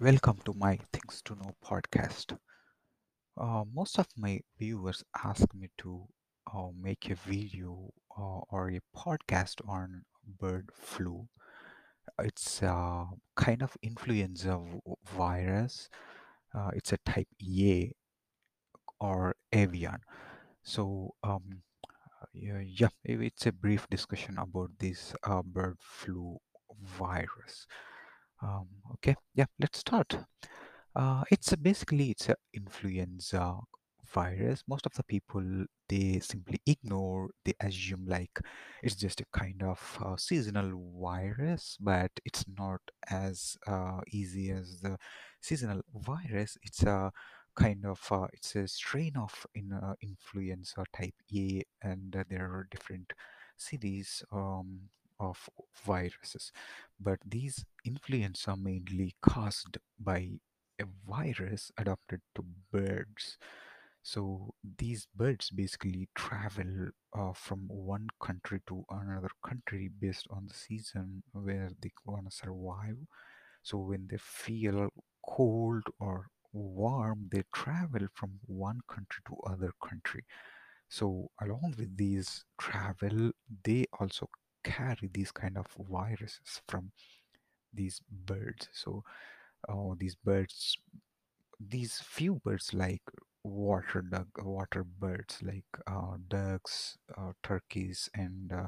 Welcome to my Things to Know podcast. Uh, most of my viewers ask me to uh, make a video uh, or a podcast on bird flu. It's a kind of influenza virus. Uh, it's a type A or avian. So, um, yeah, it's a brief discussion about this uh, bird flu virus. Um, okay, yeah, let's start. Uh, it's a, basically it's a influenza virus. Most of the people they simply ignore. They assume like it's just a kind of uh, seasonal virus, but it's not as uh, easy as the seasonal virus. It's a kind of uh, it's a strain of in uh, influenza type A, and uh, there are different series um, of viruses. But these influenza are mainly caused by a virus adapted to birds. So these birds basically travel uh, from one country to another country based on the season where they want to survive. So when they feel cold or warm, they travel from one country to other country. So along with these travel, they also carry these kind of viruses from these birds. So uh, these birds these few birds like water duck water birds like uh, ducks uh, turkeys and uh,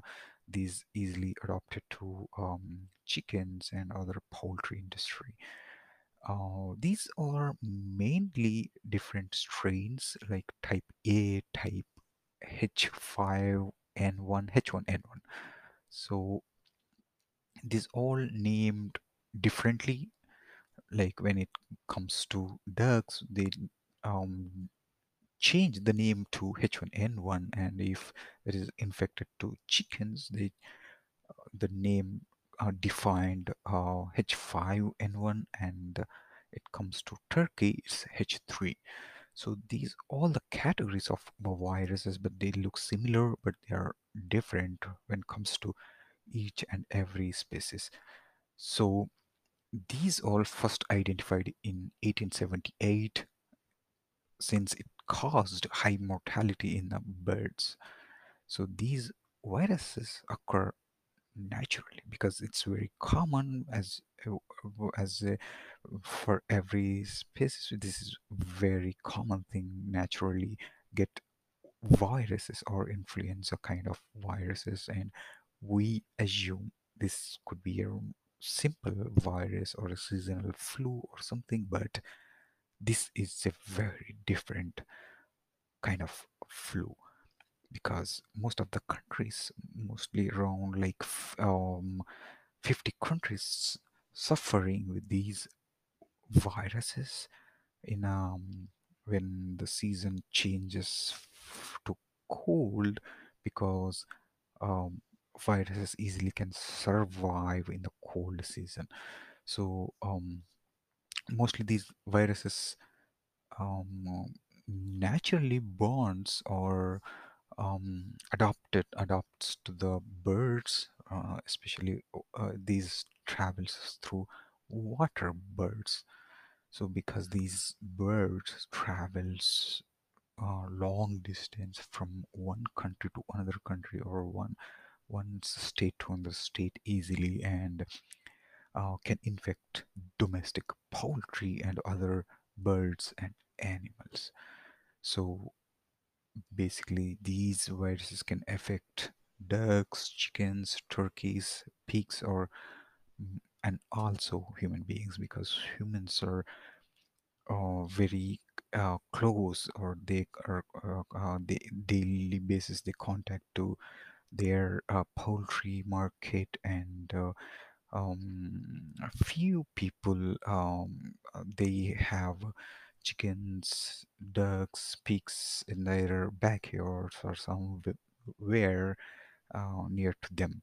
these easily adopted to um, chickens and other poultry industry uh, these are mainly different strains like type a type h5n1 h1n1 so these all named differently like when it comes to ducks they um, change the name to H1N1 and if it is infected to chickens they the name uh, defined uh, H5N1 and it comes to turkey it's H3 so these all the categories of viruses but they look similar but they are different when it comes to each and every species so these all first identified in 1878 since it caused high mortality in the birds. So these viruses occur naturally because it's very common as uh, as uh, for every species. This is very common thing naturally get viruses or influenza kind of viruses, and we assume this could be a simple virus or a seasonal flu or something, but this is a very different kind of flu because most of the countries, mostly around like um, 50 countries, suffering with these viruses in um, when the season changes to cold because um, viruses easily can survive in the cold season. So um, mostly these viruses um, naturally bonds or um, adopted adopts to the birds, uh, especially uh, these travels through water birds. So because these birds travels uh, long distance from one country to another country or one one state to another state easily and uh, can infect domestic poultry and other birds and animals. So basically, these viruses can affect ducks, chickens, turkeys, pigs, or mm, and also human beings because humans are uh, very uh, close or they are uh, uh, the daily basis they contact to their uh, poultry market and uh, um, a few people um, they have chickens, ducks, pigs in their backyards or somewhere uh, near to them.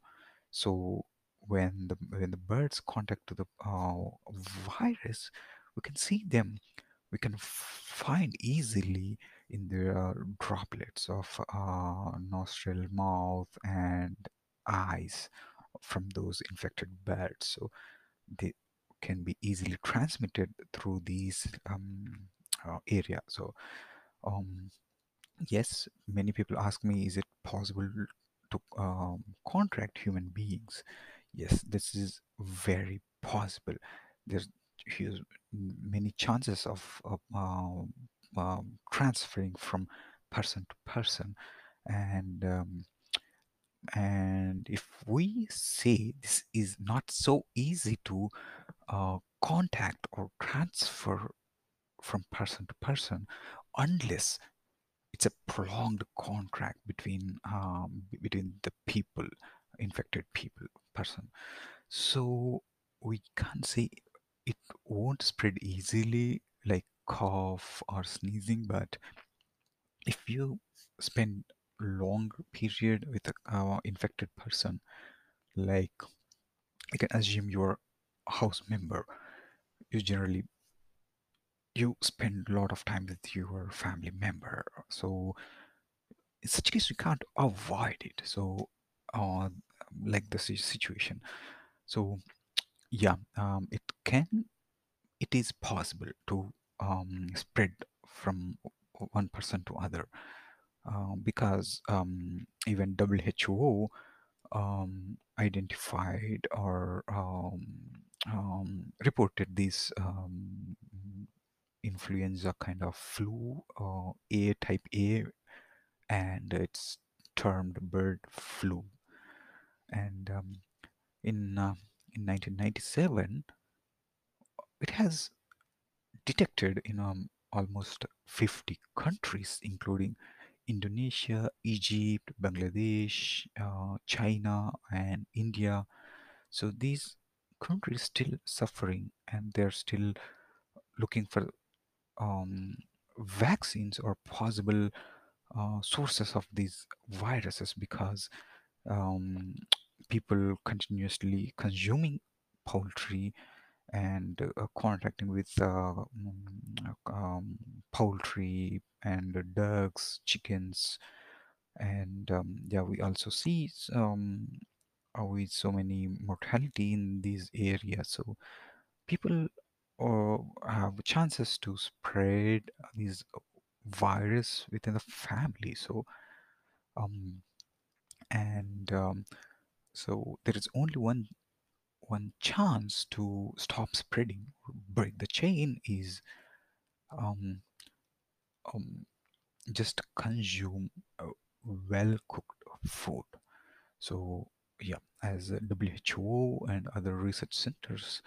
So when the when the birds contact to the uh, virus, we can see them. We can find easily in their droplets of uh, nostril, mouth, and eyes from those infected birds. So they can be easily transmitted through these um, uh, area. So um, yes many people ask me is it possible to um, contract human beings? Yes this is very possible. There's huge many chances of, um, um, transferring from person to person. And um, and if we say this is not so easy to uh, contact or transfer from person to person unless it's a prolonged contract between um, between the people infected people person. So we can't say it won't spread easily like cough or sneezing but if you spend long period with a uh, infected person like i can assume your house member you generally you spend a lot of time with your family member so in such case you can't avoid it. So uh, like the situation. So yeah um, it can it is possible to um, spread from one person to other uh, because um, even WHO um, identified or um, um, reported this um, influenza kind of flu, uh, A type A, and it's termed bird flu. And um, in uh, in 1997, it has detected in um, almost 50 countries, including Indonesia, Egypt, Bangladesh, uh, China, and India. So these countries still suffering, and they're still looking for um, vaccines or possible uh, sources of these viruses because um, people continuously consuming poultry and uh, contacting with uh, mm, um, poultry and ducks, chickens, and um, yeah, we also see um, uh, with so many mortality in these areas. So people uh, have chances to spread these virus within the family. So um, and um, so there is only one one chance to stop spreading, break the chain is um, um, just consume well cooked food. So, yeah, as WHO and other research centers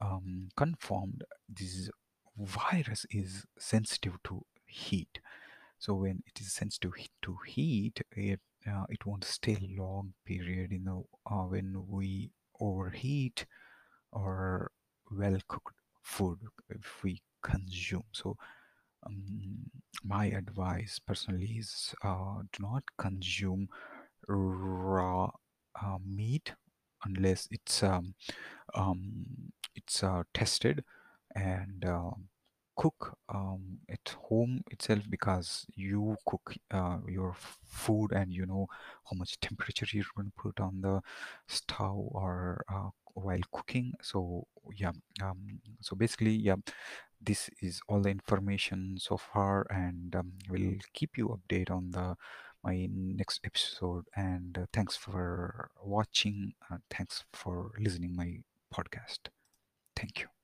um, confirmed, this virus is sensitive to heat. So, when it is sensitive to heat, it uh, it won't stay long period. You know, uh, when we overheat or well cooked food if we consume so um, my advice personally is uh, do not consume raw uh, meat unless it's um, um, it's uh, tested and uh, cook um, at home itself because you cook uh, your food and you know how much temperature you're going to put on the stove or uh, while cooking. So yeah um, so basically yeah this is all the information so far and um, we'll keep you update on the my next episode. And uh, thanks for watching uh, thanks for listening my podcast. Thank you.